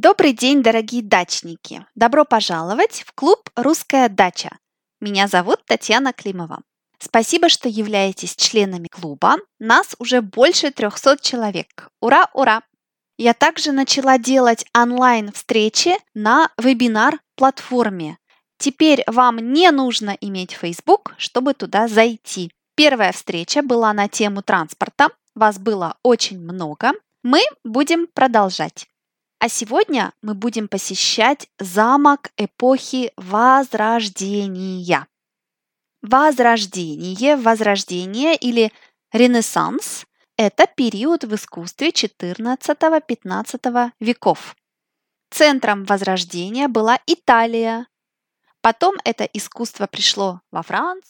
Добрый день, дорогие дачники! Добро пожаловать в клуб «Русская дача». Меня зовут Татьяна Климова. Спасибо, что являетесь членами клуба. Нас уже больше 300 человек. Ура, ура! Я также начала делать онлайн-встречи на вебинар-платформе. Теперь вам не нужно иметь Facebook, чтобы туда зайти. Первая встреча была на тему транспорта. Вас было очень много. Мы будем продолжать. А сегодня мы будем посещать замок эпохи Возрождения. Возрождение, Возрождение или Ренессанс – это период в искусстве XIV-XV веков. Центром Возрождения была Италия. Потом это искусство пришло во Францию,